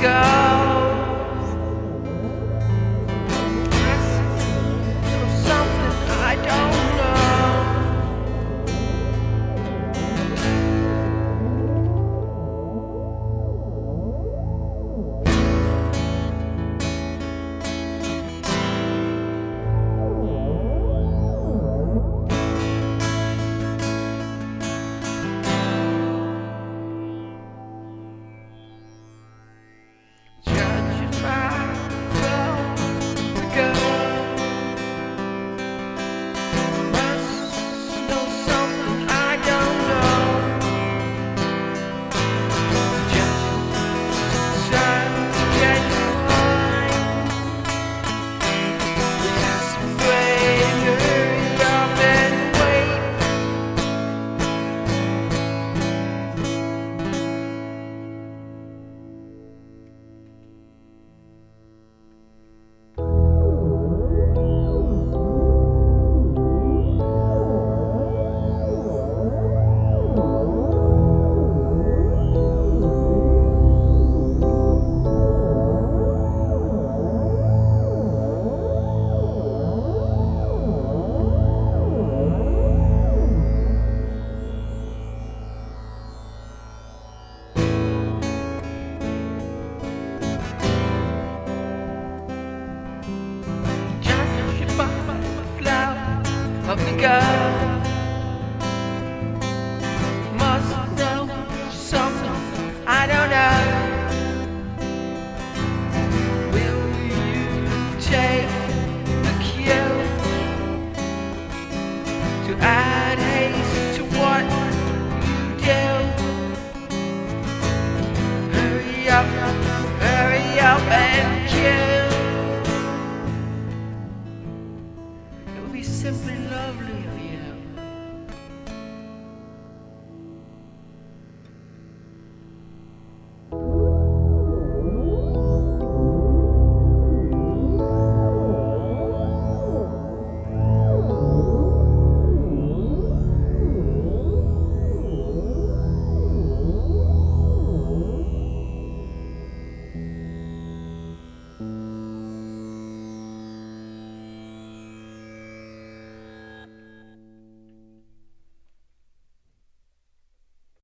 goes. Something. Of kill.